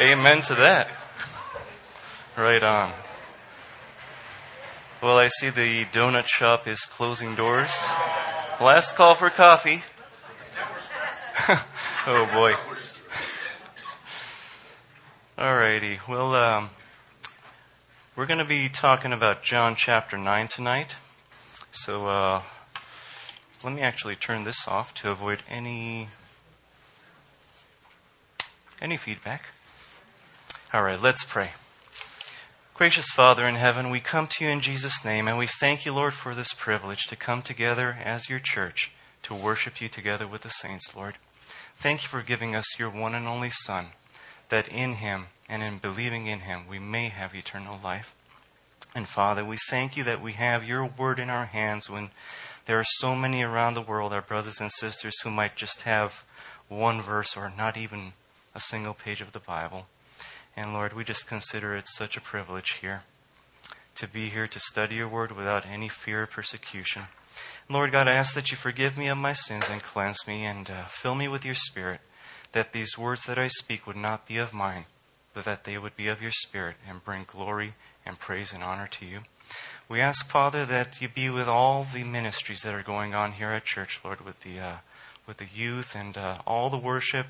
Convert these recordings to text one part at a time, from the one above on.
Amen to that. Right on. Well, I see the donut shop is closing doors. Last call for coffee. oh boy. Alrighty. Well, um, we're going to be talking about John chapter 9 tonight. So, uh, let me actually turn this off to avoid any any feedback. All right, let's pray. Gracious Father in heaven, we come to you in Jesus' name, and we thank you, Lord, for this privilege to come together as your church to worship you together with the saints, Lord. Thank you for giving us your one and only Son, that in him and in believing in him we may have eternal life. And Father, we thank you that we have your word in our hands when there are so many around the world, our brothers and sisters, who might just have one verse or not even a single page of the Bible. And Lord, we just consider it such a privilege here to be here to study your word without any fear of persecution. Lord God, I ask that you forgive me of my sins and cleanse me and uh, fill me with your spirit, that these words that I speak would not be of mine, but that they would be of your spirit and bring glory and praise and honor to you. We ask, Father, that you be with all the ministries that are going on here at church, Lord, with the, uh, with the youth and uh, all the worship.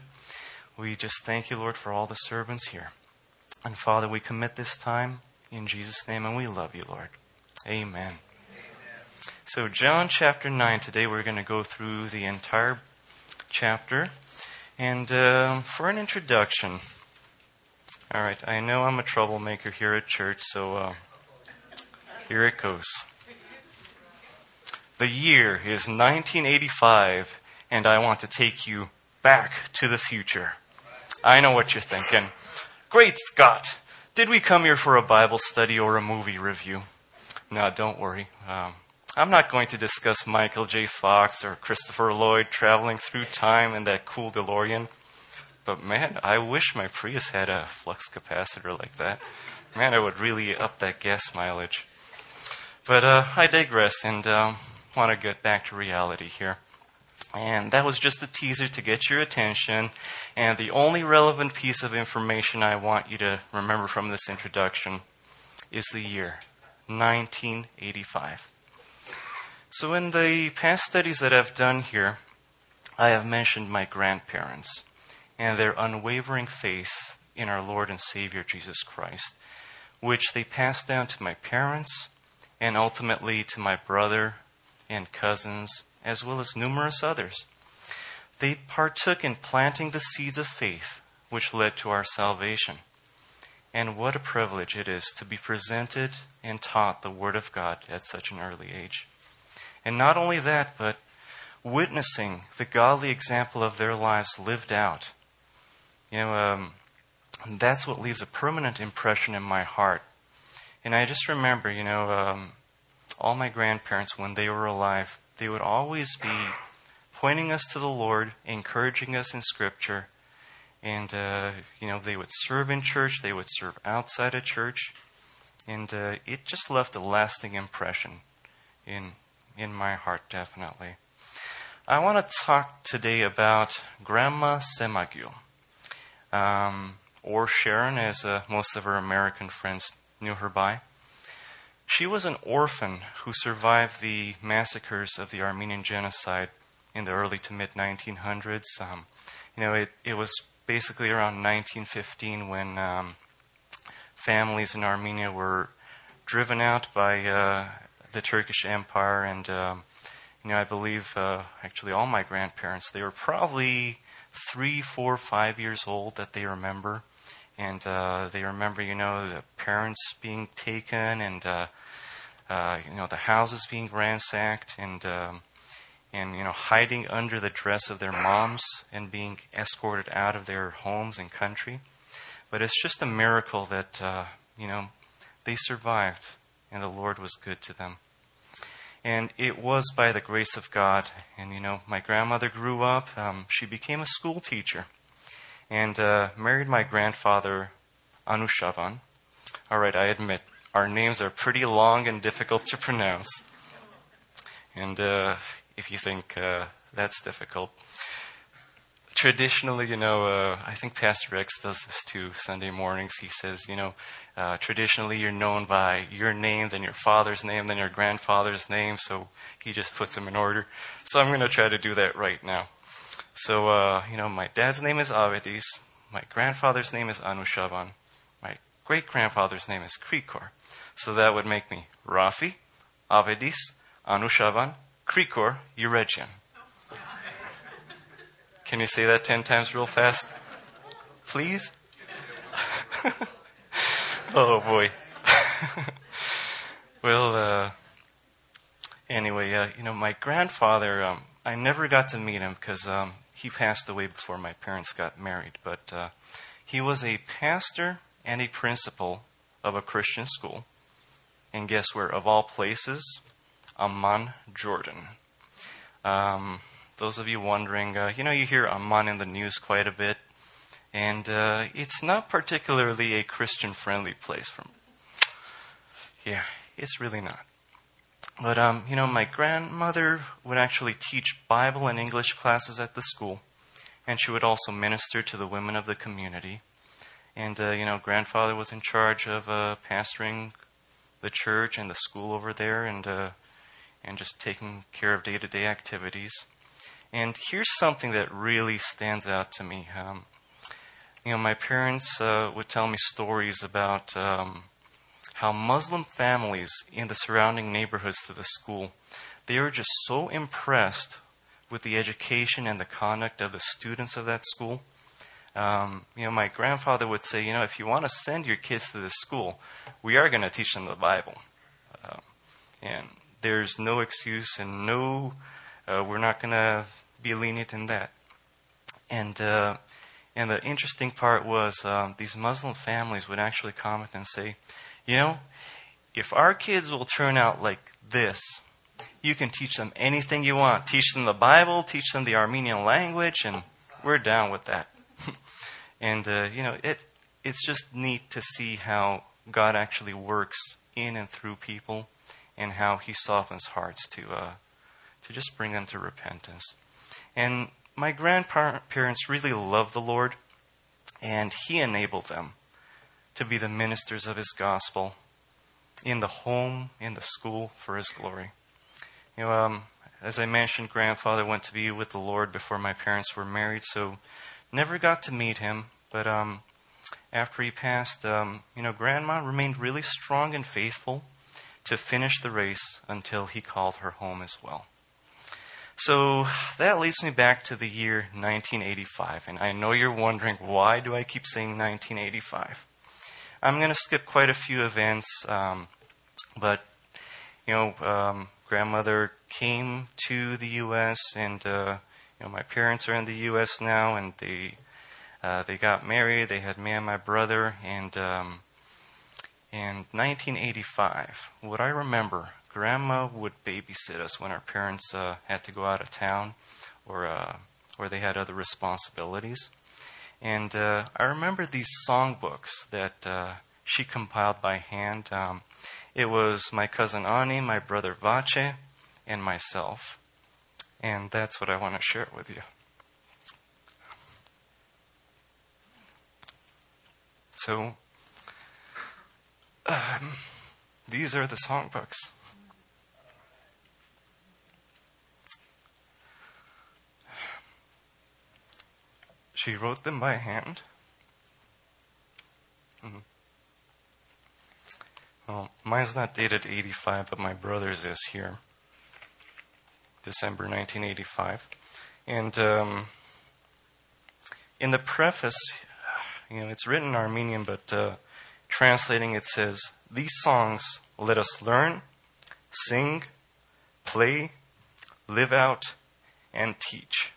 We just thank you, Lord, for all the servants here. And Father, we commit this time in Jesus' name, and we love you, Lord. Amen. So, John chapter 9, today we're going to go through the entire chapter. And uh, for an introduction, all right, I know I'm a troublemaker here at church, so uh, here it goes. The year is 1985, and I want to take you back to the future. I know what you're thinking. Great Scott! Did we come here for a Bible study or a movie review? No, don't worry. Um, I'm not going to discuss Michael J. Fox or Christopher Lloyd traveling through time in that cool DeLorean. But man, I wish my Prius had a flux capacitor like that. Man, I would really up that gas mileage. But uh, I digress and um, want to get back to reality here. And that was just a teaser to get your attention. And the only relevant piece of information I want you to remember from this introduction is the year 1985. So, in the past studies that I've done here, I have mentioned my grandparents and their unwavering faith in our Lord and Savior Jesus Christ, which they passed down to my parents and ultimately to my brother and cousins as well as numerous others. They partook in planting the seeds of faith which led to our salvation. And what a privilege it is to be presented and taught the Word of God at such an early age. And not only that, but witnessing the godly example of their lives lived out. You know, um, that's what leaves a permanent impression in my heart. And I just remember, you know, um, all my grandparents, when they were alive, they would always be pointing us to the Lord, encouraging us in Scripture. And, uh, you know, they would serve in church, they would serve outside of church. And uh, it just left a lasting impression in, in my heart, definitely. I want to talk today about Grandma Semagil, um, or Sharon, as uh, most of her American friends knew her by. She was an orphan who survived the massacres of the Armenian genocide in the early to mid 1900s. Um, you know, it, it was basically around 1915 when um, families in Armenia were driven out by uh, the Turkish Empire, and um, you know, I believe uh, actually all my grandparents they were probably three, four, five years old that they remember, and uh, they remember you know the parents being taken and uh, you know, the houses being ransacked and, um, and, you know, hiding under the dress of their moms and being escorted out of their homes and country. But it's just a miracle that, uh, you know, they survived and the Lord was good to them. And it was by the grace of God. And, you know, my grandmother grew up. Um, she became a school teacher and uh, married my grandfather, Anushavan. All right, I admit, our names are pretty long and difficult to pronounce. And uh, if you think uh, that's difficult, traditionally, you know, uh, I think Pastor Rex does this too. Sunday mornings, he says, you know, uh, traditionally you're known by your name, then your father's name, then your grandfather's name. So he just puts them in order. So I'm going to try to do that right now. So, uh, you know, my dad's name is Avedis. My grandfather's name is Anushavan. My great grandfather's name is Krikor. So that would make me Rafi, Avedis, Anushavan, Krikor, Euregian. Can you say that 10 times real fast? Please? oh boy. well, uh, anyway, uh, you know, my grandfather, um, I never got to meet him because um, he passed away before my parents got married. But uh, he was a pastor and a principal of a Christian school. And guess where? Of all places, Amman, Jordan. Um, those of you wondering, uh, you know, you hear Amman in the news quite a bit, and uh, it's not particularly a Christian friendly place. From yeah, it's really not. But um, you know, my grandmother would actually teach Bible and English classes at the school, and she would also minister to the women of the community. And uh, you know, grandfather was in charge of uh, pastoring the church and the school over there, and uh, and just taking care of day to day activities. And here's something that really stands out to me. Um, you know, my parents uh, would tell me stories about um, how Muslim families in the surrounding neighborhoods to the school, they were just so impressed with the education and the conduct of the students of that school. Um, you know, my grandfather would say, you know, if you want to send your kids to this school, we are going to teach them the Bible. Uh, and there's no excuse and no, uh, we're not going to be lenient in that. And uh, and the interesting part was um, these Muslim families would actually comment and say, you know, if our kids will turn out like this, you can teach them anything you want. Teach them the Bible, teach them the Armenian language, and we're down with that. And uh, you know, it it's just neat to see how God actually works in and through people, and how He softens hearts to uh, to just bring them to repentance. And my grandparents really loved the Lord, and He enabled them to be the ministers of His gospel in the home, in the school, for His glory. You know, um, as I mentioned, grandfather went to be with the Lord before my parents were married, so never got to meet him. But um, after he passed, um, you know, grandma remained really strong and faithful to finish the race until he called her home as well. So that leads me back to the year 1985. And I know you're wondering, why do I keep saying 1985? I'm going to skip quite a few events, um, but, you know, um, grandmother came to the U.S., and, uh, you know, my parents are in the U.S. now, and they, uh, they got married. They had me and my brother, and, um, in 1985, what I remember grandma would babysit us when our parents uh, had to go out of town or uh, or they had other responsibilities. And uh, I remember these songbooks that uh, she compiled by hand. Um, it was my cousin Ani, my brother Vache, and myself. And that's what I want to share with you. So, um, these are the songbooks. She wrote them by hand. Mm-hmm. Well, mine's not dated 85, but my brother's is here. December 1985. And um, in the preface, you know, it's written in Armenian, but uh, translating it says, These songs let us learn, sing, play, live out, and teach.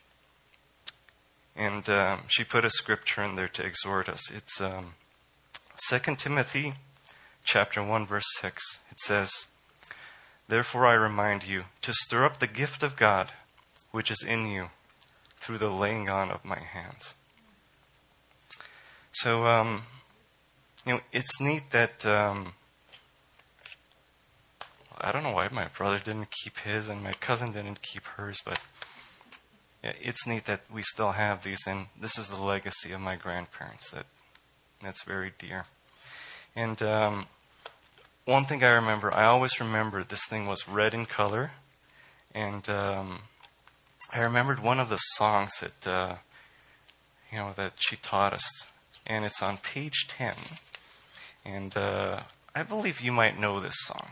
And um, she put a scripture in there to exhort us. It's um, 2 Timothy chapter 1 verse 6. It says, Therefore I remind you to stir up the gift of God which is in you through the laying on of my hands. So, um, you know, it's neat that um, I don't know why my brother didn't keep his and my cousin didn't keep hers, but it's neat that we still have these, and this is the legacy of my grandparents that that's very dear. And um, one thing I remember, I always remember this thing was red in color, and um, I remembered one of the songs that uh, you know that she taught us, and it's on page ten, and uh, I believe you might know this song.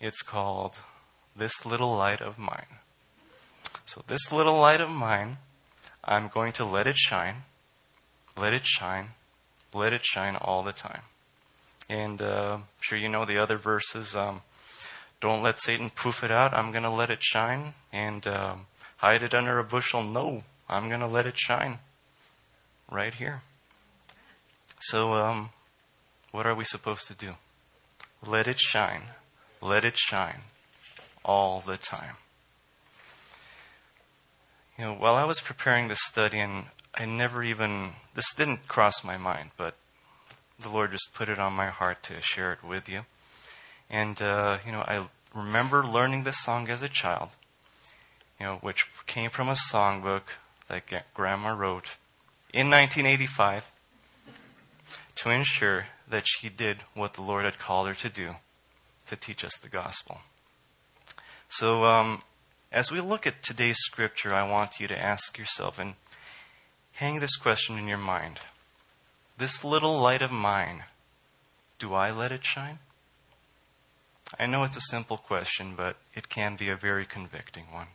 It's called "This Little Light of Mine." So this little light of mine, I'm going to let it shine, let it shine, let it shine all the time. And uh, I'm sure you know the other verses. Um, don't let Satan poof it out. I'm going to let it shine. And um, hide it under a bushel. No, I'm going to let it shine right here. So, um, what are we supposed to do? Let it shine. Let it shine all the time. You know, while I was preparing this study, and I never even, this didn't cross my mind, but the Lord just put it on my heart to share it with you. And, uh, you know, I remember learning this song as a child, you know, which came from a songbook that Grandma wrote in 1985 to ensure that she did what the Lord had called her to do to teach us the gospel. So, um, as we look at today's scripture, I want you to ask yourself and hang this question in your mind This little light of mine, do I let it shine? I know it's a simple question, but it can be a very convicting one.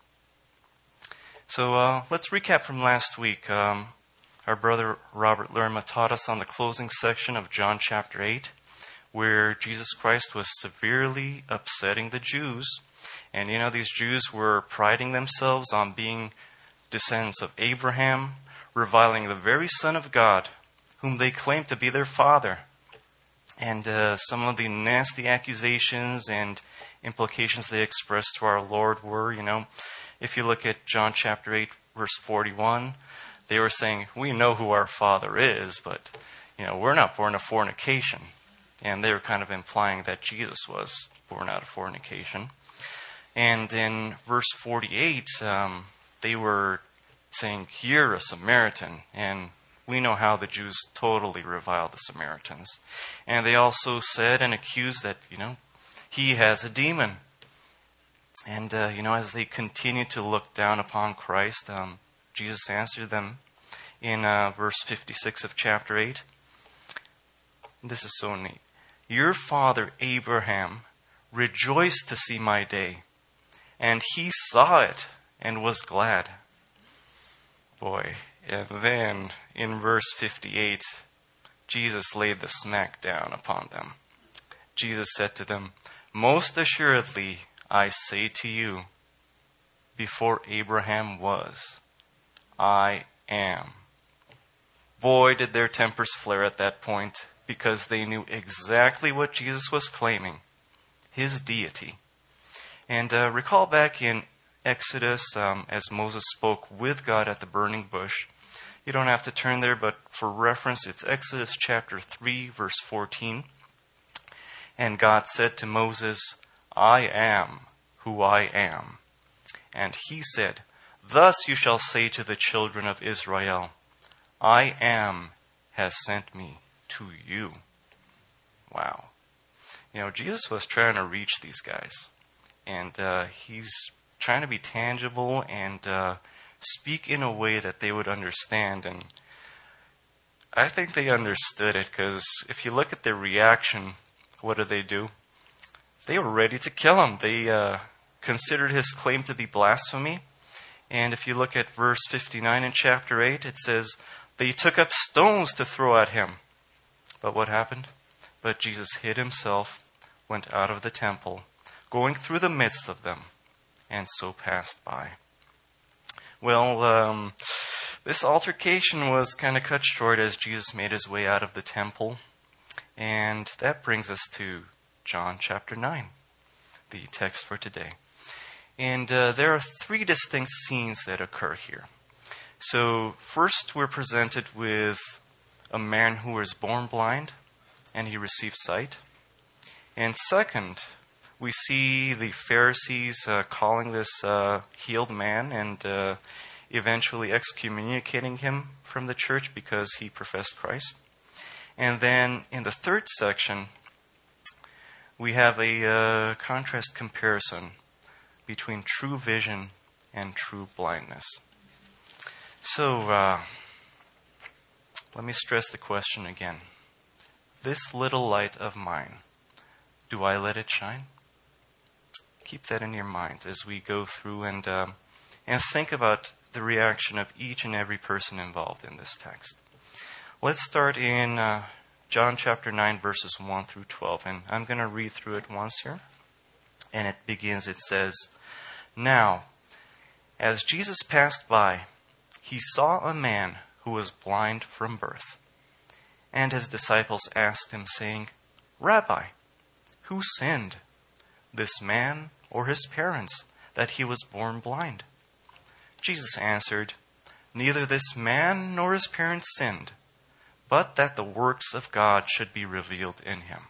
So uh, let's recap from last week. Um, our brother Robert Lerma taught us on the closing section of John chapter 8, where Jesus Christ was severely upsetting the Jews and you know, these Jews were priding themselves on being descendants of Abraham, reviling the very Son of God, whom they claimed to be their father. And uh, some of the nasty accusations and implications they expressed to our Lord were, you know, if you look at John chapter 8, verse 41, they were saying, We know who our father is, but, you know, we're not born of fornication. And they were kind of implying that Jesus was born out of fornication. And in verse 48, um, they were saying, You're a Samaritan. And we know how the Jews totally reviled the Samaritans. And they also said and accused that, you know, he has a demon. And, uh, you know, as they continued to look down upon Christ, um, Jesus answered them in uh, verse 56 of chapter 8. This is so neat. Your father Abraham rejoiced to see my day and he saw it and was glad. Boy, and then in verse 58, Jesus laid the smack down upon them. Jesus said to them, Most assuredly, I say to you, before Abraham was, I am. Boy, did their tempers flare at that point because they knew exactly what Jesus was claiming his deity. And uh, recall back in Exodus, um, as Moses spoke with God at the burning bush. You don't have to turn there, but for reference, it's Exodus chapter 3, verse 14. And God said to Moses, I am who I am. And he said, Thus you shall say to the children of Israel, I am has sent me to you. Wow. You know, Jesus was trying to reach these guys and uh, he's trying to be tangible and uh, speak in a way that they would understand. And I think they understood it because if you look at their reaction, what did they do? They were ready to kill him. They uh, considered his claim to be blasphemy. And if you look at verse 59 in chapter 8, it says, They took up stones to throw at him. But what happened? But Jesus hid himself, went out of the temple, going through the midst of them, and so passed by. Well, um, this altercation was kind of cut short as Jesus made his way out of the temple. And that brings us to John chapter 9, the text for today. And uh, there are three distinct scenes that occur here. So, first, we're presented with a man who was born blind and he received sight. And second, we see the Pharisees uh, calling this uh, healed man, and uh, eventually excommunicating him from the church because he professed Christ. And then in the third section, we have a uh, contrast comparison between true vision and true blindness. So, uh, let me stress the question again. This little light of mine, do I let it shine? Keep that in your minds as we go through and, um, and think about the reaction of each and every person involved in this text. Let's start in uh, John chapter 9, verses 1 through 12. And I'm going to read through it once here. And it begins, it says, Now, as Jesus passed by, he saw a man who was blind from birth. And his disciples asked him, saying, Rabbi, who sinned, this man or his parents, that he was born blind? Jesus answered, Neither this man nor his parents sinned, but that the works of God should be revealed in him.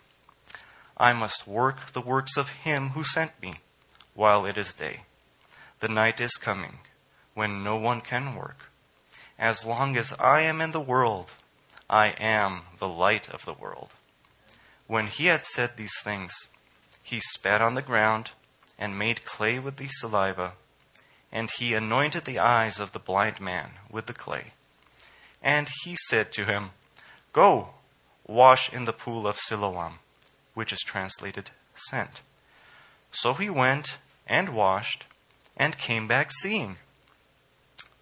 I must work the works of him who sent me while it is day. The night is coming when no one can work. As long as I am in the world, I am the light of the world. When he had said these things, he spat on the ground and made clay with the saliva, and he anointed the eyes of the blind man with the clay. And he said to him, Go, wash in the pool of Siloam, which is translated sent. So he went and washed and came back seeing.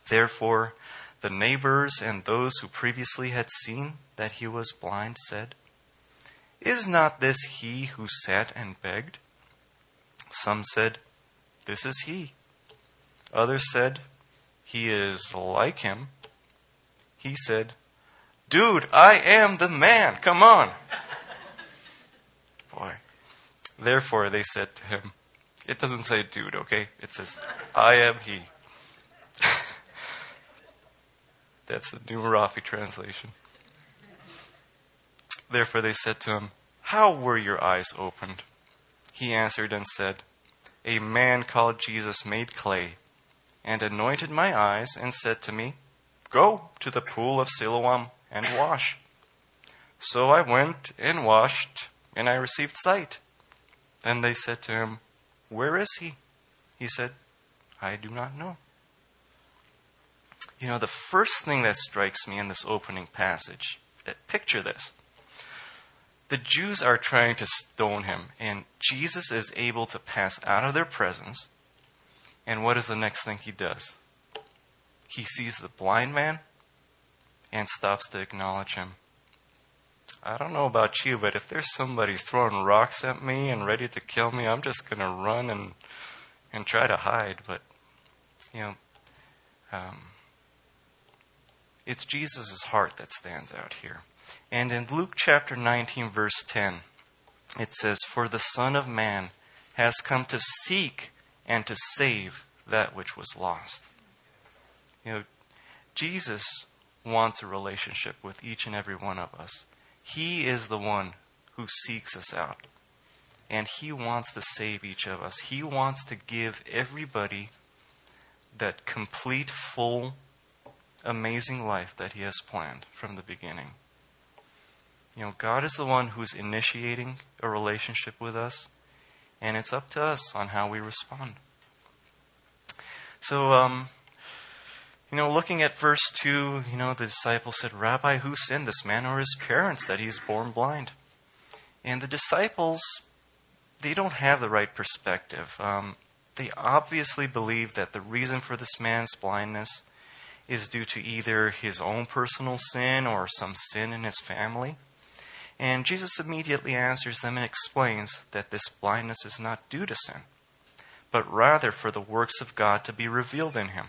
Therefore, the neighbors and those who previously had seen that he was blind said, Is not this he who sat and begged? Some said, This is he. Others said, He is like him. He said, Dude, I am the man. Come on. Boy. Therefore, they said to him, It doesn't say dude, okay? It says, I am he. That's the New Marathi translation. Therefore they said to him, How were your eyes opened? He answered and said, A man called Jesus made clay and anointed my eyes and said to me, Go to the pool of Siloam and wash. So I went and washed, and I received sight. Then they said to him, Where is he? He said, I do not know. You know, the first thing that strikes me in this opening passage, picture this. The Jews are trying to stone him, and Jesus is able to pass out of their presence. And what is the next thing he does? He sees the blind man and stops to acknowledge him. I don't know about you, but if there's somebody throwing rocks at me and ready to kill me, I'm just going to run and and try to hide. But you know, um, it's Jesus' heart that stands out here. And in Luke chapter 19, verse 10, it says, For the Son of Man has come to seek and to save that which was lost. You know, Jesus wants a relationship with each and every one of us. He is the one who seeks us out. And He wants to save each of us. He wants to give everybody that complete, full, amazing life that He has planned from the beginning. You know, God is the one who's initiating a relationship with us, and it's up to us on how we respond. So, um, you know, looking at verse 2, you know, the disciple said, Rabbi, who sinned, this man or his parents, that he's born blind? And the disciples, they don't have the right perspective. Um, they obviously believe that the reason for this man's blindness is due to either his own personal sin or some sin in his family. And Jesus immediately answers them and explains that this blindness is not due to sin, but rather for the works of God to be revealed in him.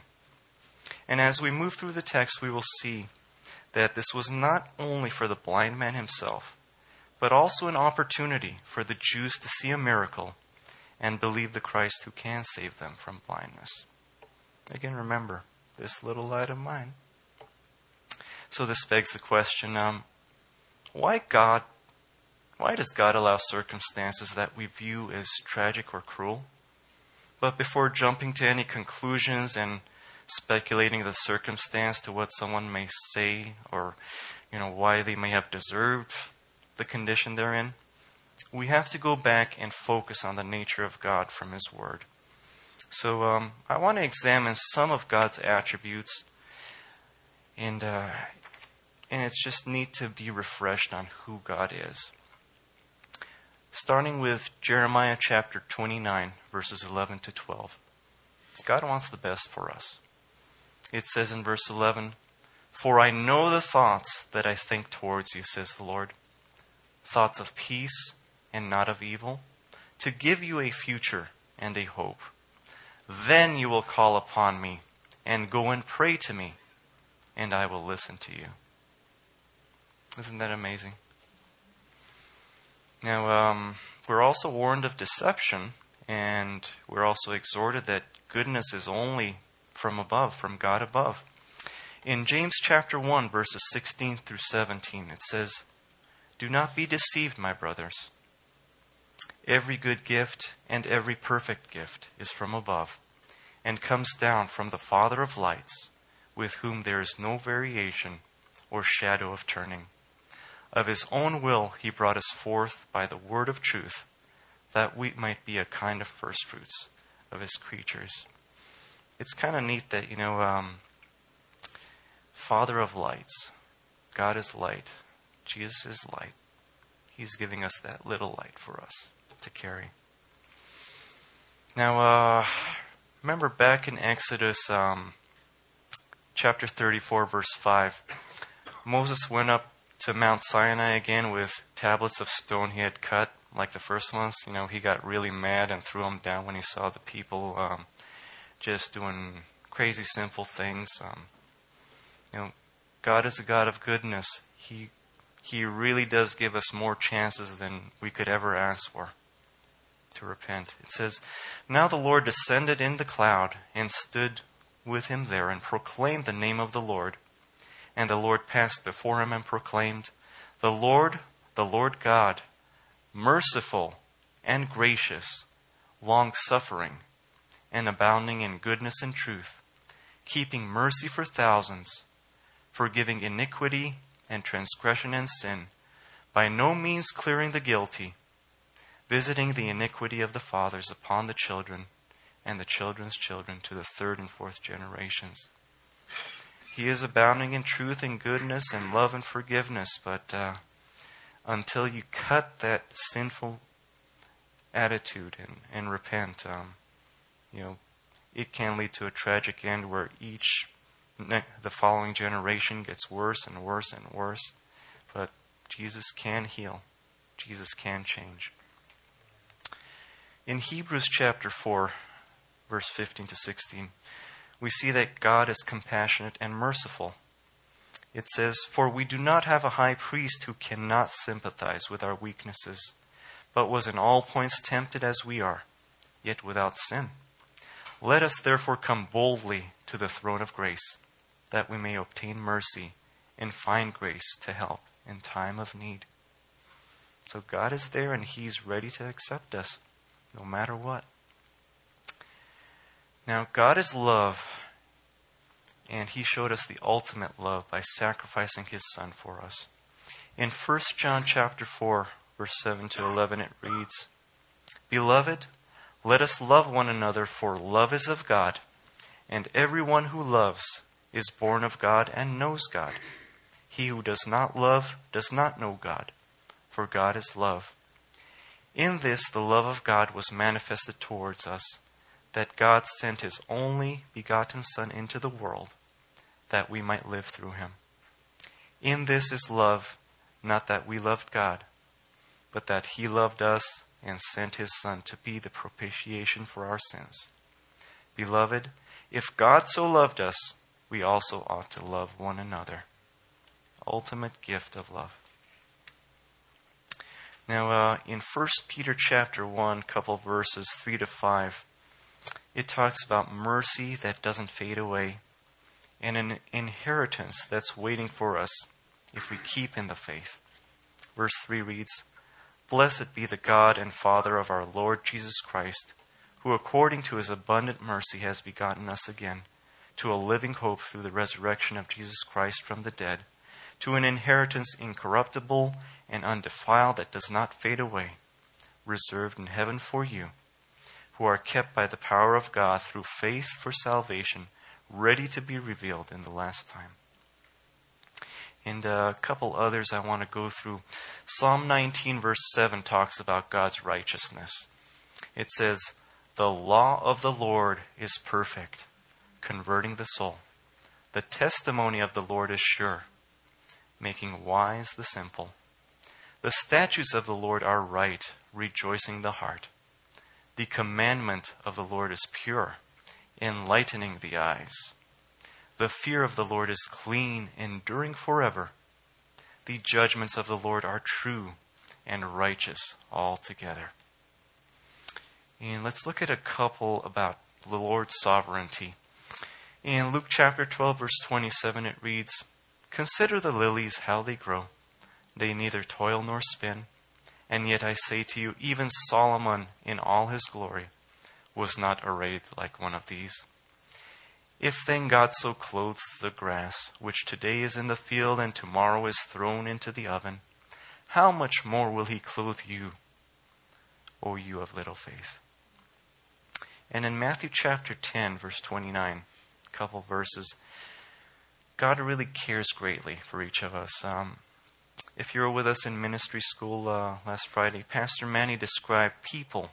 And as we move through the text, we will see that this was not only for the blind man himself, but also an opportunity for the Jews to see a miracle and believe the Christ who can save them from blindness. Again, remember, this little light of mine. So this begs the question um, why God? Why does God allow circumstances that we view as tragic or cruel? But before jumping to any conclusions and speculating the circumstance to what someone may say or you know why they may have deserved the condition they're in. We have to go back and focus on the nature of God from His Word. So um, I want to examine some of God's attributes, and uh, and it's just neat to be refreshed on who God is. Starting with Jeremiah chapter 29, verses 11 to 12. God wants the best for us. It says in verse 11, For I know the thoughts that I think towards you, says the Lord thoughts of peace and not of evil, to give you a future and a hope. Then you will call upon me and go and pray to me, and I will listen to you. Isn't that amazing? Now, um, we're also warned of deception, and we're also exhorted that goodness is only from above, from God above. In James chapter 1, verses 16 through 17, it says, Do not be deceived, my brothers. Every good gift and every perfect gift is from above, and comes down from the Father of lights, with whom there is no variation or shadow of turning. Of his own will he brought us forth by the word of truth, that we might be a kind of firstfruits of his creatures. It's kind of neat that, you know, um, Father of lights, God is light, Jesus is light. He's giving us that little light for us to carry. Now, uh, remember back in Exodus um, chapter 34, verse 5, Moses went up to Mount Sinai again with tablets of stone he had cut, like the first ones. You know, he got really mad and threw them down when he saw the people um, just doing crazy, sinful things. Um, you know, God is a God of goodness. He He really does give us more chances than we could ever ask for to repent. It says, Now the Lord descended in the cloud and stood with him there and proclaimed the name of the Lord. And the Lord passed before him and proclaimed, The Lord, the Lord God, merciful and gracious, long suffering, and abounding in goodness and truth, keeping mercy for thousands, forgiving iniquity and transgression and sin, by no means clearing the guilty, visiting the iniquity of the fathers upon the children and the children's children to the third and fourth generations. He is abounding in truth and goodness and love and forgiveness, but uh, until you cut that sinful attitude and, and repent, um, you know, it can lead to a tragic end where each the following generation gets worse and worse and worse. But Jesus can heal. Jesus can change. In Hebrews chapter 4, verse 15 to 16, we see that God is compassionate and merciful. It says, For we do not have a high priest who cannot sympathize with our weaknesses, but was in all points tempted as we are, yet without sin. Let us therefore come boldly to the throne of grace, that we may obtain mercy and find grace to help in time of need. So God is there and He's ready to accept us, no matter what. Now, God is love, and He showed us the ultimate love by sacrificing His Son for us. In 1 John chapter 4, verse 7 to 11, it reads, Beloved, let us love one another, for love is of God, and everyone who loves is born of God and knows God. He who does not love does not know God, for God is love. In this the love of God was manifested towards us that God sent his only begotten Son into the world that we might live through him. In this is love, not that we loved God, but that he loved us and sent his Son to be the propitiation for our sins. Beloved, if God so loved us, we also ought to love one another. Ultimate gift of love. Now, uh, in 1 Peter chapter 1, couple verses 3 to 5, it talks about mercy that doesn't fade away and an inheritance that's waiting for us if we keep in the faith. Verse 3 reads Blessed be the God and Father of our Lord Jesus Christ, who according to his abundant mercy has begotten us again to a living hope through the resurrection of Jesus Christ from the dead, to an inheritance incorruptible and undefiled that does not fade away, reserved in heaven for you, who are kept by the power of God through faith for salvation, ready to be revealed in the last time. And uh, a couple others I want to go through. Psalm 19, verse 7 talks about God's righteousness. It says, The law of the Lord is perfect, converting the soul. The testimony of the Lord is sure, making wise the simple. The statutes of the Lord are right, rejoicing the heart. The commandment of the Lord is pure, enlightening the eyes. The fear of the Lord is clean, enduring forever. The judgments of the Lord are true and righteous altogether. And let's look at a couple about the Lord's sovereignty. In Luke chapter 12, verse 27, it reads Consider the lilies, how they grow. They neither toil nor spin. And yet I say to you, even Solomon in all his glory was not arrayed like one of these. If then God so clothes the grass, which today is in the field and tomorrow is thrown into the oven, how much more will he clothe you, O you of little faith? And in Matthew chapter 10, verse 29, a couple verses, God really cares greatly for each of us. Um, if you were with us in ministry school uh, last Friday, Pastor Manny described people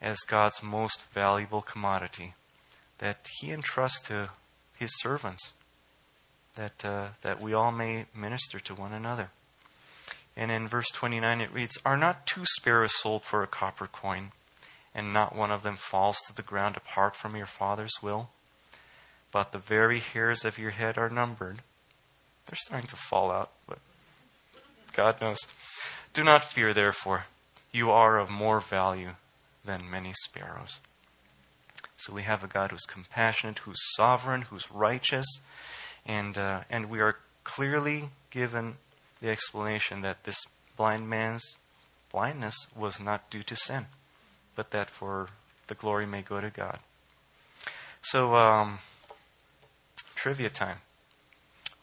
as God's most valuable commodity that he entrusts to his servants, that, uh, that we all may minister to one another. And in verse 29 it reads, Are not two sparrows sold for a copper coin, and not one of them falls to the ground apart from your Father's will? But the very hairs of your head are numbered. They're starting to fall out, but God knows. Do not fear, therefore. You are of more value than many sparrows. So we have a God who's compassionate, who's sovereign, who's righteous, and, uh, and we are clearly given the explanation that this blind man's blindness was not due to sin, but that for the glory may go to God. So, um, trivia time.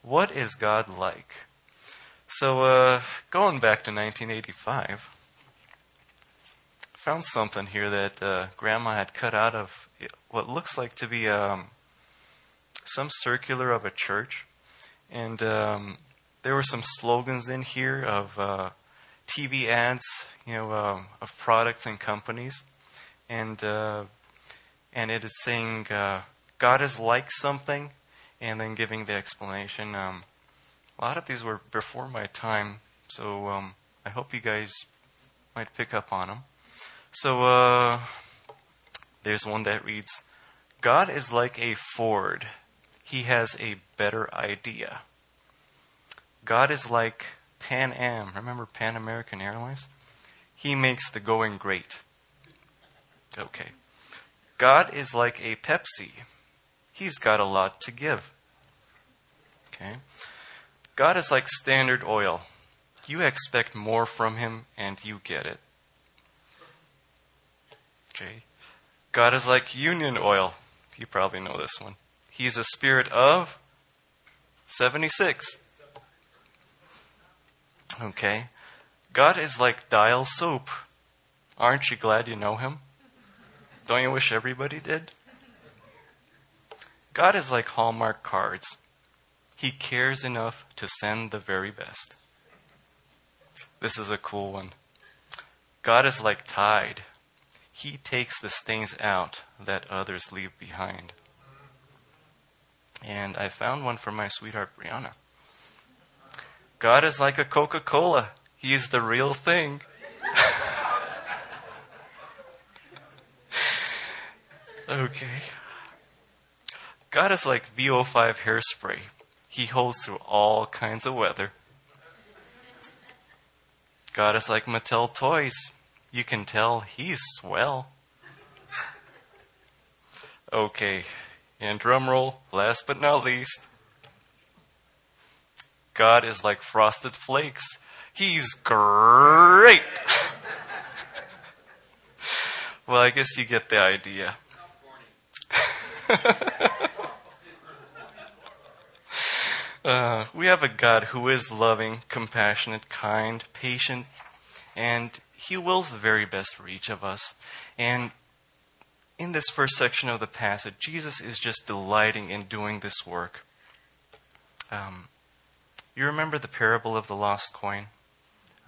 What is God like? So, uh, going back to 1985, found something here that uh, Grandma had cut out of what looks like to be um, some circular of a church, and um, there were some slogans in here of uh, TV ads, you know, um, of products and companies, and uh, and it is saying uh, God is like something, and then giving the explanation. A lot of these were before my time, so um, I hope you guys might pick up on them. So uh, there's one that reads God is like a Ford, he has a better idea. God is like Pan Am. Remember Pan American Airlines? He makes the going great. Okay. God is like a Pepsi. He's got a lot to give. Okay. God is like Standard Oil. You expect more from him and you get it. Okay. God is like union oil. You probably know this one. He's a spirit of 76. Okay. God is like dial soap. Aren't you glad you know him? Don't you wish everybody did? God is like Hallmark cards. He cares enough to send the very best. This is a cool one. God is like Tide. He takes the stains out that others leave behind. And I found one for my sweetheart Brianna. God is like a Coca Cola, He's the real thing. okay. God is like VO5 hairspray. He holds through all kinds of weather. God is like Mattel toys you can tell he's swell. Okay, and drum roll, last but not least. God is like frosted flakes. He's great. well, I guess you get the idea. Uh, we have a God who is loving, compassionate, kind, patient, and He wills the very best for each of us. And in this first section of the passage, Jesus is just delighting in doing this work. Um, you remember the parable of the lost coin?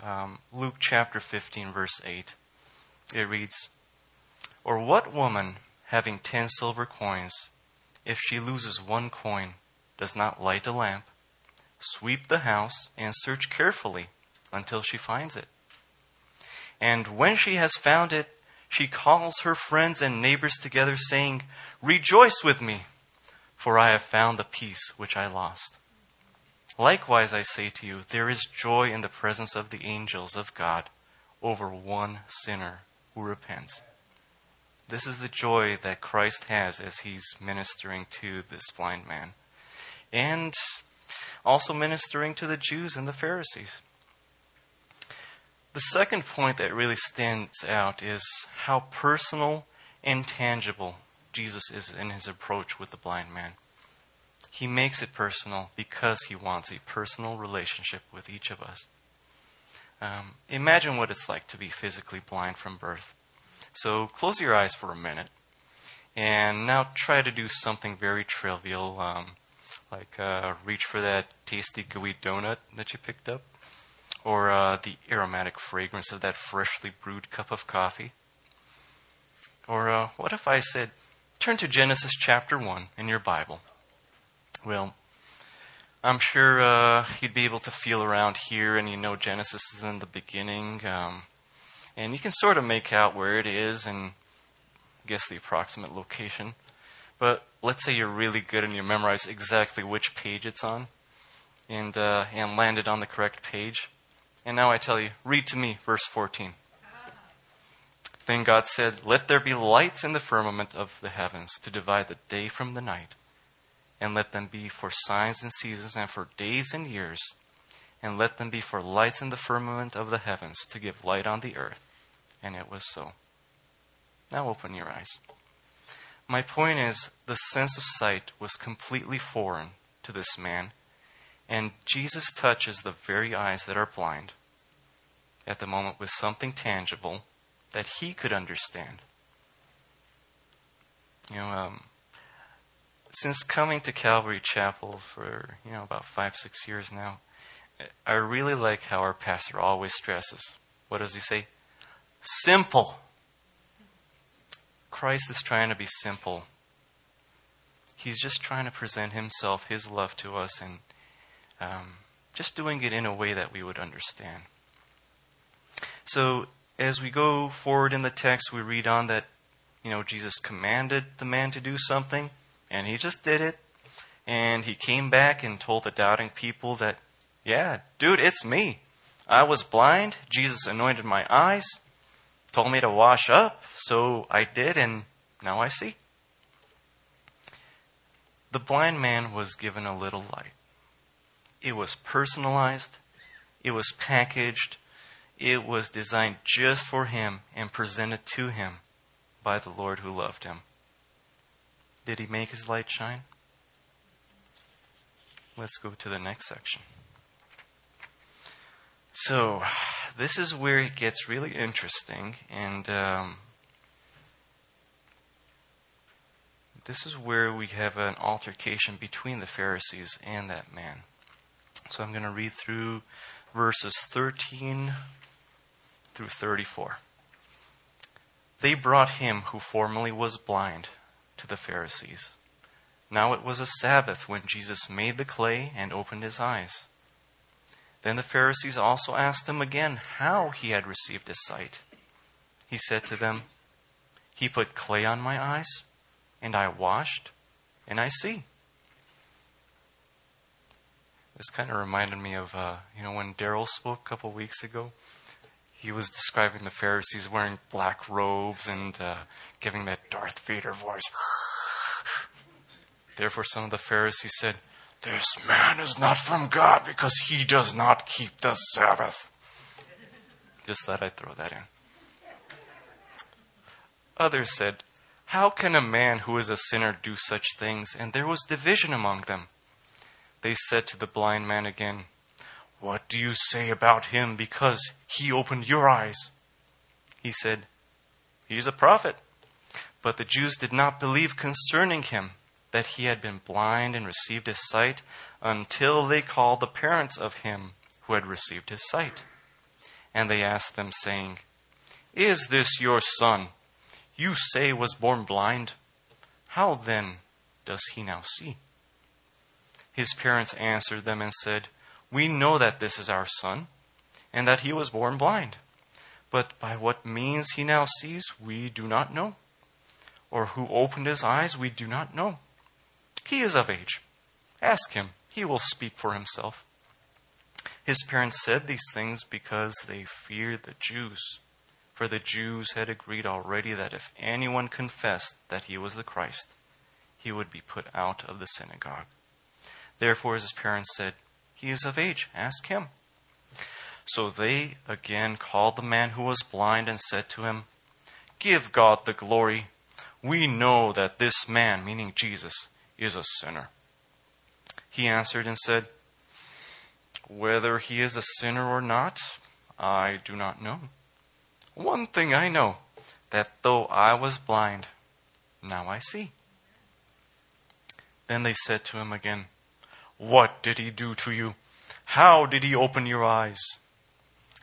Um, Luke chapter 15, verse 8. It reads Or what woman, having ten silver coins, if she loses one coin, does not light a lamp, sweep the house, and search carefully until she finds it? And when she has found it, she calls her friends and neighbors together, saying, Rejoice with me, for I have found the piece which I lost. Likewise, I say to you, there is joy in the presence of the angels of God over one sinner who repents. This is the joy that Christ has as he's ministering to this blind man. And also ministering to the Jews and the Pharisees. The second point that really stands out is how personal and tangible Jesus is in his approach with the blind man. He makes it personal because he wants a personal relationship with each of us. Um, imagine what it's like to be physically blind from birth. So close your eyes for a minute and now try to do something very trivial, um, like uh, reach for that tasty gooey donut that you picked up, or uh, the aromatic fragrance of that freshly brewed cup of coffee. Or uh, what if I said, turn to Genesis chapter 1 in your Bible? Well, I'm sure uh, you'd be able to feel around here, and you know Genesis is in the beginning. Um, and you can sort of make out where it is and guess the approximate location. But let's say you're really good and you memorize exactly which page it's on and, uh, and landed on the correct page. And now I tell you, read to me verse 14. Then God said, Let there be lights in the firmament of the heavens to divide the day from the night and let them be for signs and seasons and for days and years, and let them be for lights in the firmament of the heavens to give light on the earth. And it was so. Now open your eyes. My point is, the sense of sight was completely foreign to this man, and Jesus touches the very eyes that are blind at the moment with something tangible that he could understand. You know, um, since coming to Calvary Chapel for, you know, about five, six years now, I really like how our pastor always stresses. What does he say? Simple. Christ is trying to be simple. He's just trying to present himself, his love to us, and um, just doing it in a way that we would understand. So, as we go forward in the text, we read on that, you know, Jesus commanded the man to do something. And he just did it. And he came back and told the doubting people that, yeah, dude, it's me. I was blind. Jesus anointed my eyes, told me to wash up. So I did, and now I see. The blind man was given a little light. It was personalized, it was packaged, it was designed just for him and presented to him by the Lord who loved him. Did he make his light shine? Let's go to the next section. So, this is where it gets really interesting, and um, this is where we have an altercation between the Pharisees and that man. So, I'm going to read through verses 13 through 34. They brought him who formerly was blind to the Pharisees. Now it was a Sabbath when Jesus made the clay and opened his eyes. Then the Pharisees also asked him again how he had received his sight. He said to them, He put clay on my eyes, and I washed, and I see. This kind of reminded me of, uh, you know, when Daryl spoke a couple weeks ago he was describing the Pharisees wearing black robes and uh, giving that Darth Vader voice. Therefore, some of the Pharisees said, This man is not from God because he does not keep the Sabbath. Just thought I'd throw that in. Others said, How can a man who is a sinner do such things? And there was division among them. they said to the blind man again, What do you say about him because he opened your eyes? He said, He is a prophet. But the Jews did not believe concerning him that he had been blind and received his sight until they called the parents of him who had received his sight. And they asked them, saying, Is this your son? You say was born blind. How then does he now see? His parents answered them and said, We know that this is our son, and that he was born blind. But by what means he now sees, we do not know. Or who opened his eyes, we do not know. He is of age. Ask him, he will speak for himself. His parents said these things because they feared the Jews. For the Jews had agreed already that if anyone confessed that he was the Christ, he would be put out of the synagogue. Therefore, his parents said, He is of age, ask him. So they again called the man who was blind and said to him, Give God the glory. We know that this man, meaning Jesus, is a sinner. He answered and said, Whether he is a sinner or not, I do not know. One thing I know, that though I was blind, now I see. Then they said to him again, What did he do to you? How did he open your eyes?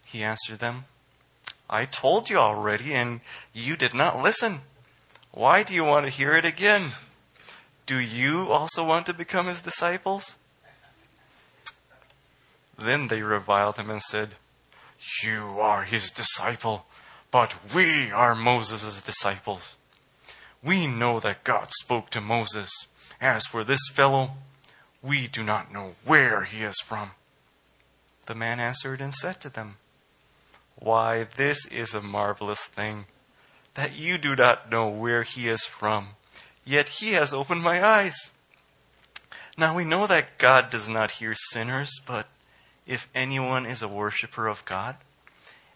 He answered them, I told you already, and you did not listen. Why do you want to hear it again? Do you also want to become his disciples? Then they reviled him and said, You are his disciple, but we are Moses' disciples. We know that God spoke to Moses. As for this fellow, we do not know where he is from. The man answered and said to them, Why, this is a marvelous thing, that you do not know where he is from yet he has opened my eyes. Now we know that God does not hear sinners, but if anyone is a worshiper of God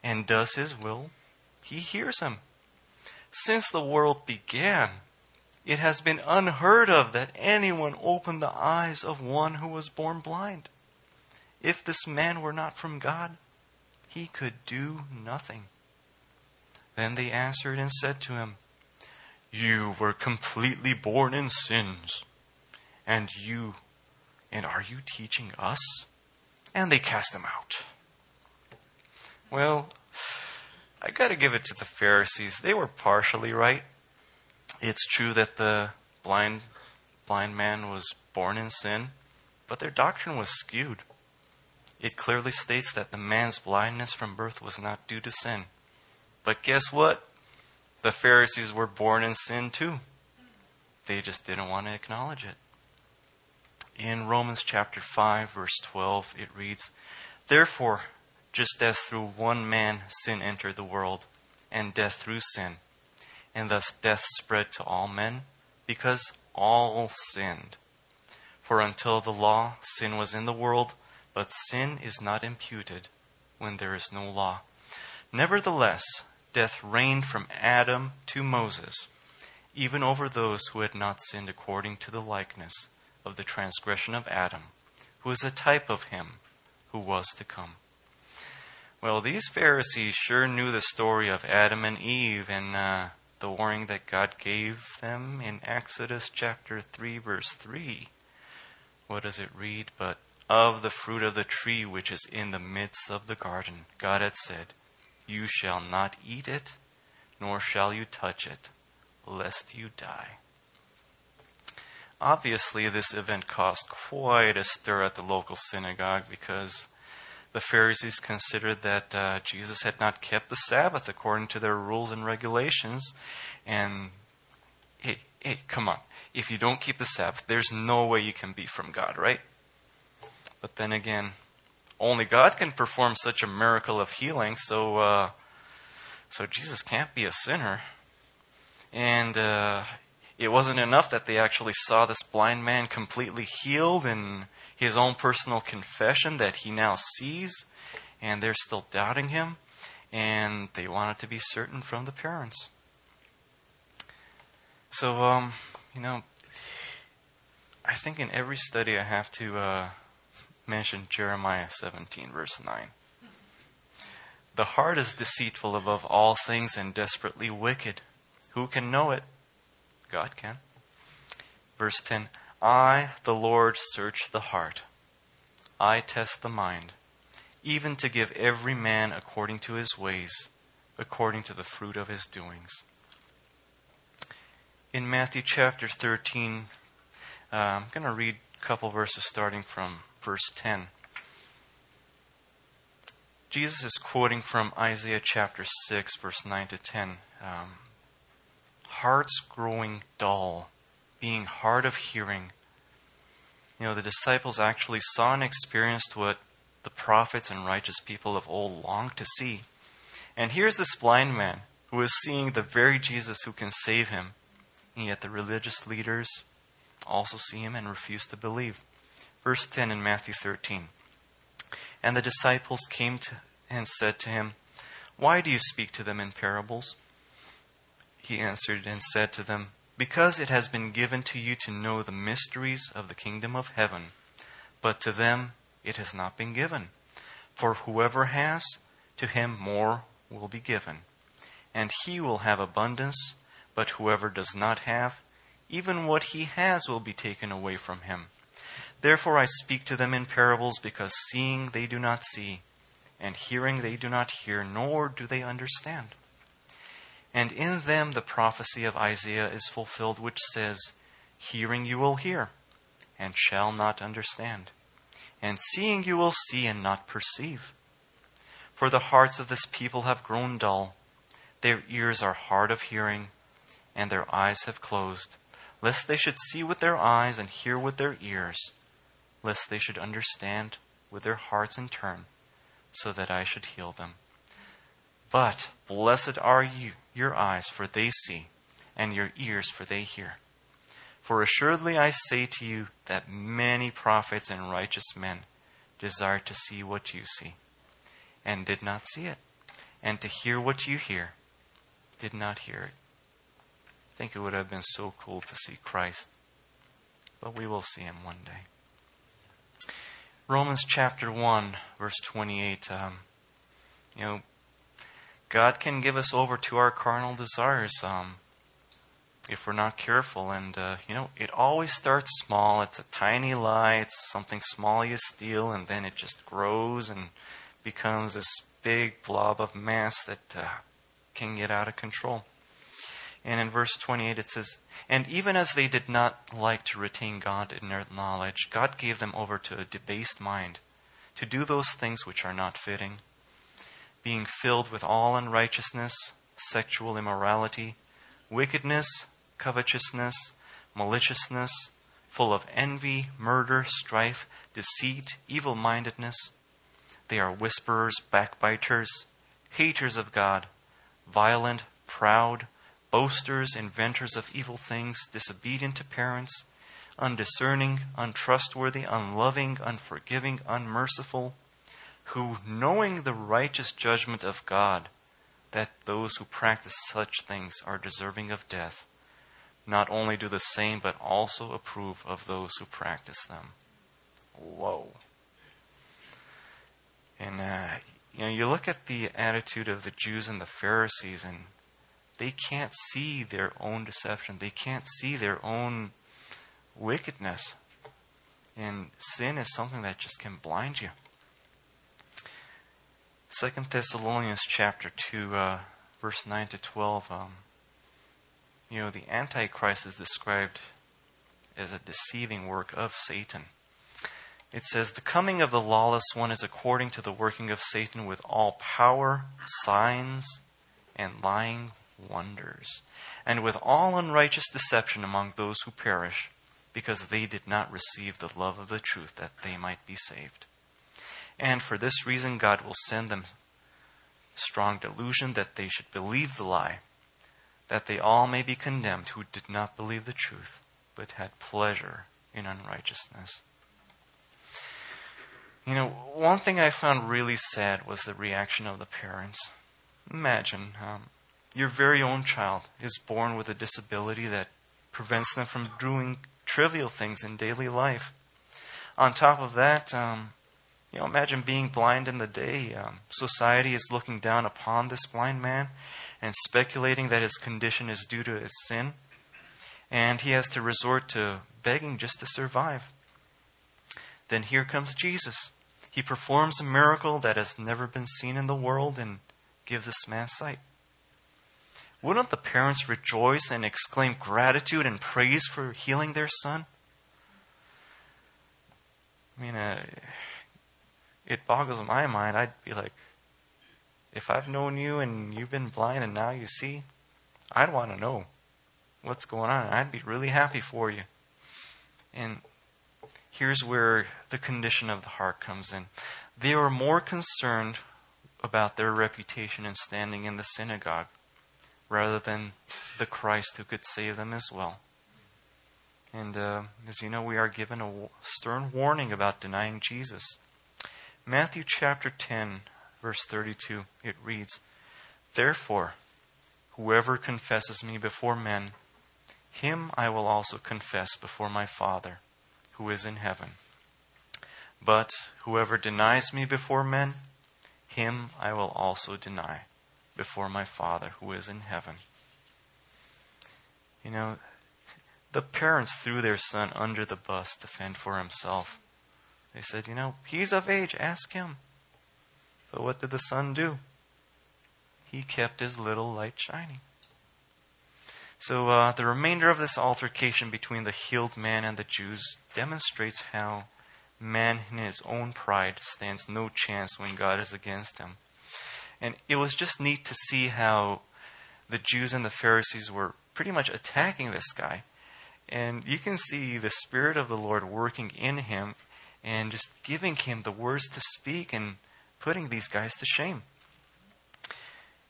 and does his will, he hears him. Since the world began, it has been unheard of that anyone opened the eyes of one who was born blind. If this man were not from God, he could do nothing. Then they answered and said to him, you were completely born in sins. And you, and are you teaching us? And they cast him out. Well, I got to give it to the Pharisees. They were partially right. It's true that the blind blind man was born in sin, but their doctrine was skewed. It clearly states that the man's blindness from birth was not due to sin. But guess what? The Pharisees were born in sin too. They just didn't want to acknowledge it. In Romans chapter 5, verse 12, it reads Therefore, just as through one man sin entered the world, and death through sin, and thus death spread to all men, because all sinned. For until the law, sin was in the world, but sin is not imputed when there is no law. Nevertheless, death reigned from Adam to Moses, even over those who had not sinned according to the likeness of the transgression of Adam, who is a type of him who was to come. Well, these Pharisees sure knew the story of Adam and Eve and uh, the warning that God gave them in Exodus chapter 3, verse 3. What does it read? But of the fruit of the tree which is in the midst of the garden, God had said, you shall not eat it, nor shall you touch it, lest you die. Obviously, this event caused quite a stir at the local synagogue because the Pharisees considered that uh, Jesus had not kept the Sabbath according to their rules and regulations. And hey, hey, come on. If you don't keep the Sabbath, there's no way you can be from God, right? But then again, only God can perform such a miracle of healing, so uh, so Jesus can't be a sinner. And uh, it wasn't enough that they actually saw this blind man completely healed in his own personal confession that he now sees, and they're still doubting him, and they wanted to be certain from the parents. So, um, you know, I think in every study I have to uh, mention Jeremiah 17, verse 9. The heart is deceitful above all things and desperately wicked. Who can know it? God can. Verse 10 I, the Lord, search the heart. I test the mind, even to give every man according to his ways, according to the fruit of his doings. In Matthew chapter 13, uh, I'm going to read a couple verses starting from verse 10. Jesus is quoting from Isaiah chapter 6, verse 9 to 10. Um, Hearts growing dull, being hard of hearing. You know, the disciples actually saw and experienced what the prophets and righteous people of old longed to see. And here's this blind man who is seeing the very Jesus who can save him. And yet the religious leaders also see him and refuse to believe. Verse 10 in Matthew 13. And the disciples came to and said to him, Why do you speak to them in parables? He answered and said to them, Because it has been given to you to know the mysteries of the kingdom of heaven, but to them it has not been given. For whoever has, to him more will be given, and he will have abundance, but whoever does not have, even what he has will be taken away from him. Therefore I speak to them in parables, because seeing they do not see, and hearing they do not hear, nor do they understand. And in them the prophecy of Isaiah is fulfilled, which says, Hearing you will hear, and shall not understand, and seeing you will see and not perceive. For the hearts of this people have grown dull, their ears are hard of hearing, and their eyes have closed, lest they should see with their eyes and hear with their ears lest they should understand with their hearts in turn, so that I should heal them. But blessed are you, your eyes, for they see, and your ears, for they hear. For assuredly I say to you that many prophets and righteous men desired to see what you see, and did not see it, and to hear what you hear, did not hear it. I think it would have been so cool to see Christ, but we will see him one day. Romans chapter 1, verse 28. Um, you know, God can give us over to our carnal desires um, if we're not careful. And, uh, you know, it always starts small. It's a tiny lie, it's something small you steal, and then it just grows and becomes this big blob of mass that uh, can get out of control. And in verse 28 it says, And even as they did not like to retain God in their knowledge, God gave them over to a debased mind, to do those things which are not fitting, being filled with all unrighteousness, sexual immorality, wickedness, covetousness, maliciousness, full of envy, murder, strife, deceit, evil mindedness. They are whisperers, backbiters, haters of God, violent, proud boasters, inventors of evil things, disobedient to parents, undiscerning, untrustworthy, unloving, unforgiving, unmerciful, who, knowing the righteous judgment of God, that those who practice such things are deserving of death, not only do the same, but also approve of those who practice them. Whoa. And, uh, you know, you look at the attitude of the Jews and the Pharisees, and they can't see their own deception. They can't see their own wickedness. And sin is something that just can blind you. Second Thessalonians chapter 2, uh, verse 9 to 12. Um, you know, the Antichrist is described as a deceiving work of Satan. It says, The coming of the lawless one is according to the working of Satan with all power, signs, and lying wonders, and with all unrighteous deception among those who perish, because they did not receive the love of the truth that they might be saved. And for this reason, God will send them strong delusion that they should believe the lie, that they all may be condemned who did not believe the truth, but had pleasure in unrighteousness. You know, one thing I found really sad was the reaction of the parents. Imagine um, your very own child is born with a disability that prevents them from doing trivial things in daily life. On top of that, um, you know, imagine being blind in the day. Um, society is looking down upon this blind man and speculating that his condition is due to his sin. And he has to resort to begging just to survive. Then here comes Jesus. He performs a miracle that has never been seen in the world and gives this man sight. Wouldn't the parents rejoice and exclaim gratitude and praise for healing their son? I mean, uh, it boggles my mind. I'd be like, if I've known you and you've been blind and now you see, I'd want to know what's going on. I'd be really happy for you. And here's where the condition of the heart comes in. They were more concerned about their reputation and standing in the synagogue rather than the Christ who could save them as well. And uh, as you know, we are given a stern warning about denying Jesus. Matthew chapter 10, verse 32, it reads, Therefore, whoever confesses me before men, him I will also confess before my Father, who is in heaven. But whoever denies me before men, him I will also deny before my Father, who is in heaven. You know, the parents threw their son under the bus to fend for himself. They said, You know, he's of age, ask him. But what did the son do? He kept his little light shining. So, uh, the remainder of this altercation between the healed man and the Jews demonstrates how man in his own pride stands no chance when God is against him. And it was just neat to see how the Jews and the Pharisees were pretty much attacking this guy. And you can see the Spirit of the Lord working in him and just giving him the words to speak and putting these guys to shame.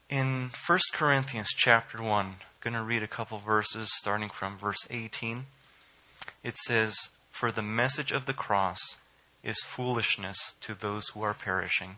In 1 Corinthians chapter 1, I'm going to read a couple verses starting from verse 18. It says, For the message of the cross is foolishness to those who are perishing,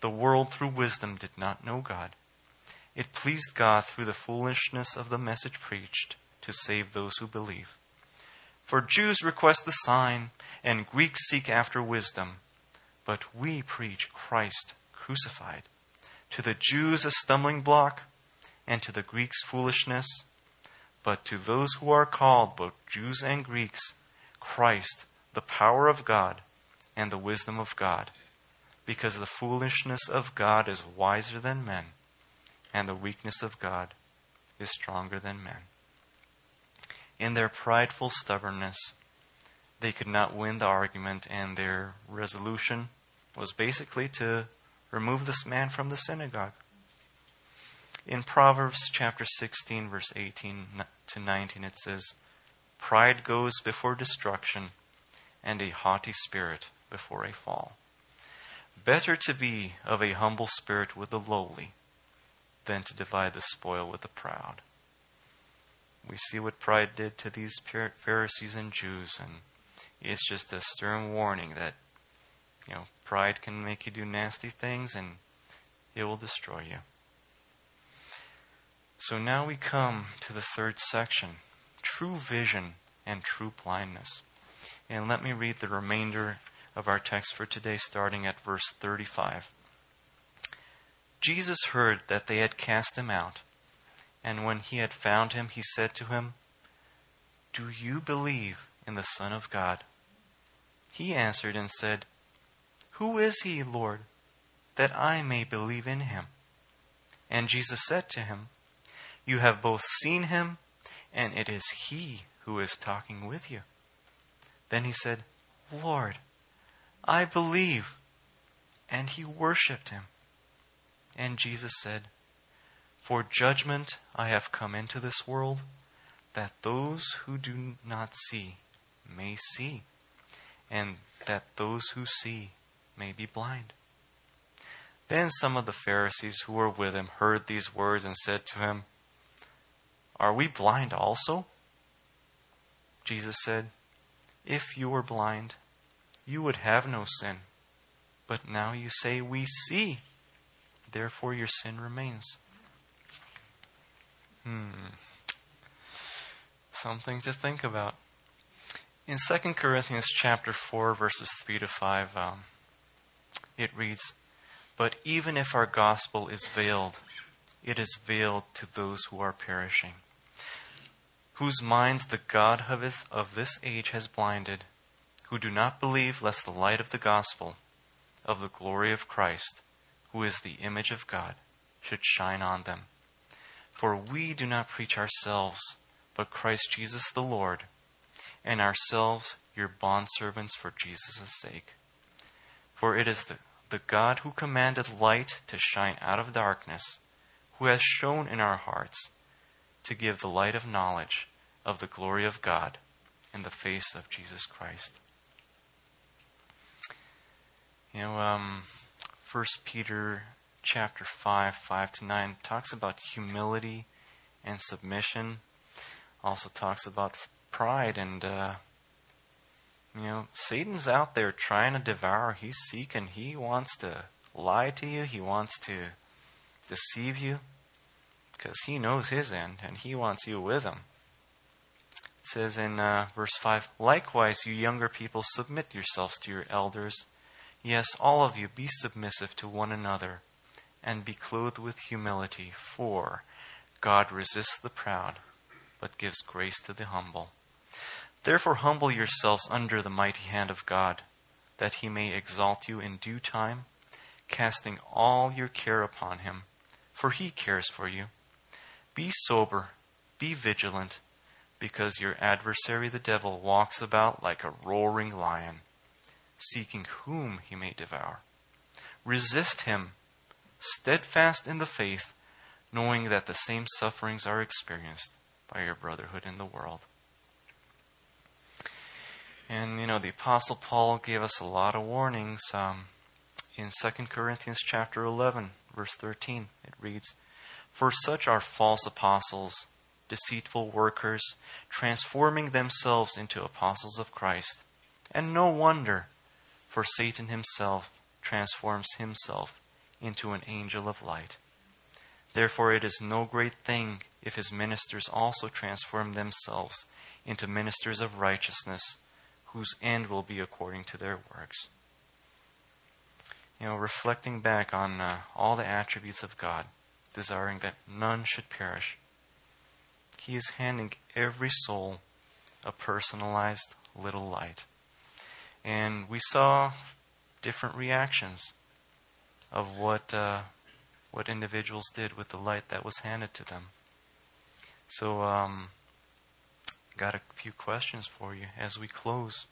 the world through wisdom did not know God, it pleased God through the foolishness of the message preached to save those who believe. For Jews request the sign, and Greeks seek after wisdom. But we preach Christ crucified. To the Jews, a stumbling block, and to the Greeks, foolishness. But to those who are called, both Jews and Greeks, Christ, the power of God and the wisdom of God. Because the foolishness of God is wiser than men, and the weakness of God is stronger than men. In their prideful stubbornness, they could not win the argument, and their resolution was basically to remove this man from the synagogue. In Proverbs chapter 16, verse 18 to 19, it says, Pride goes before destruction, and a haughty spirit before a fall. Better to be of a humble spirit with the lowly than to divide the spoil with the proud. We see what pride did to these Pharisees and Jews, and it's just a stern warning that, you know, pride can make you do nasty things and it will destroy you. So now we come to the third section true vision and true blindness. And let me read the remainder of our text for today, starting at verse 35. Jesus heard that they had cast him out. And when he had found him, he said to him, Do you believe in the Son of God? He answered and said, Who is he, Lord, that I may believe in him? And Jesus said to him, You have both seen him, and it is he who is talking with you. Then he said, Lord, I believe. And he worshipped him. And Jesus said, for judgment I have come into this world, that those who do not see may see, and that those who see may be blind. Then some of the Pharisees who were with him heard these words and said to him, Are we blind also? Jesus said, If you were blind, you would have no sin. But now you say, We see. Therefore your sin remains. Hmm. Something to think about. In 2 Corinthians chapter 4, verses 3 to 5, um, it reads, But even if our gospel is veiled, it is veiled to those who are perishing whose minds the God of this age has blinded, who do not believe lest the light of the gospel of the glory of Christ, who is the image of God, should shine on them. For we do not preach ourselves, but Christ Jesus the Lord, and ourselves your bondservants for Jesus' sake. For it is the, the God who commanded light to shine out of darkness, who has shone in our hearts to give the light of knowledge of the glory of God in the face of Jesus Christ. You know, um, 1 Peter chapter 5, 5 to 9 talks about humility and submission. Also talks about pride and, uh, you know, Satan's out there trying to devour. He's seeking. He wants to lie to you. He wants to deceive you because he knows his end and he wants you with him. It says in uh, verse 5 Likewise, you younger people, submit yourselves to your elders. Yes, all of you, be submissive to one another and be clothed with humility, for God resists the proud, but gives grace to the humble. Therefore, humble yourselves under the mighty hand of God, that he may exalt you in due time, casting all your care upon him, for he cares for you. Be sober, be vigilant, because your adversary the devil walks about like a roaring lion, seeking whom he may devour. Resist him, steadfast in the faith, knowing that the same sufferings are experienced by your brotherhood in the world. And, you know, the Apostle Paul gave us a lot of warnings. Um, in 2 Corinthians chapter 11, verse 13, it reads, for such are false apostles, deceitful workers, transforming themselves into apostles of Christ. And no wonder, for Satan himself transforms himself into an angel of light. Therefore, it is no great thing if his ministers also transform themselves into ministers of righteousness, whose end will be according to their works. You know, reflecting back on uh, all the attributes of God, desiring that none should perish. He is handing every soul a personalized little light. And we saw different reactions of what, uh, what individuals did with the light that was handed to them. So, um, got a few questions for you as we close.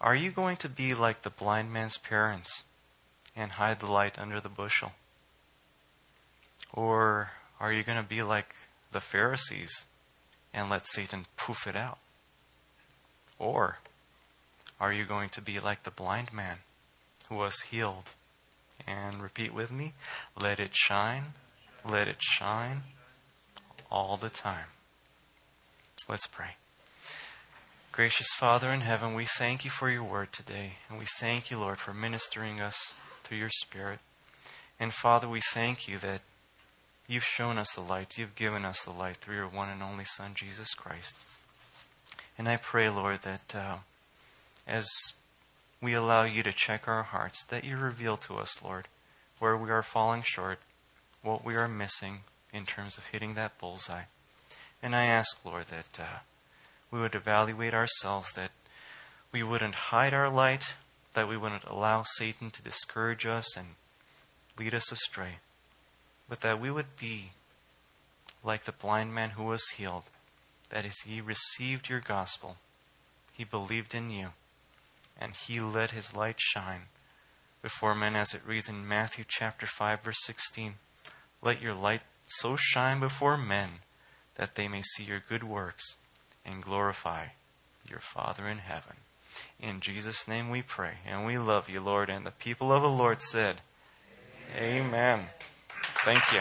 Are you going to be like the blind man's parents and hide the light under the bushel? Or are you going to be like the Pharisees and let Satan poof it out? Or are you going to be like the blind man who was healed? And repeat with me let it shine, let it shine all the time. Let's pray. Gracious Father in heaven, we thank you for your word today. And we thank you, Lord, for ministering us through your Spirit. And Father, we thank you that You've shown us the light. You've given us the light through your one and only Son, Jesus Christ. And I pray, Lord, that uh, as we allow you to check our hearts, that you reveal to us, Lord, where we are falling short, what we are missing in terms of hitting that bullseye. And I ask, Lord, that uh, we would evaluate ourselves, that we wouldn't hide our light, that we wouldn't allow Satan to discourage us and lead us astray but that we would be like the blind man who was healed. That is, he received your gospel, he believed in you, and he let his light shine before men, as it reads in Matthew chapter 5, verse 16. Let your light so shine before men that they may see your good works and glorify your Father in heaven. In Jesus' name we pray, and we love you, Lord. And the people of the Lord said, Amen. Amen. Thank you.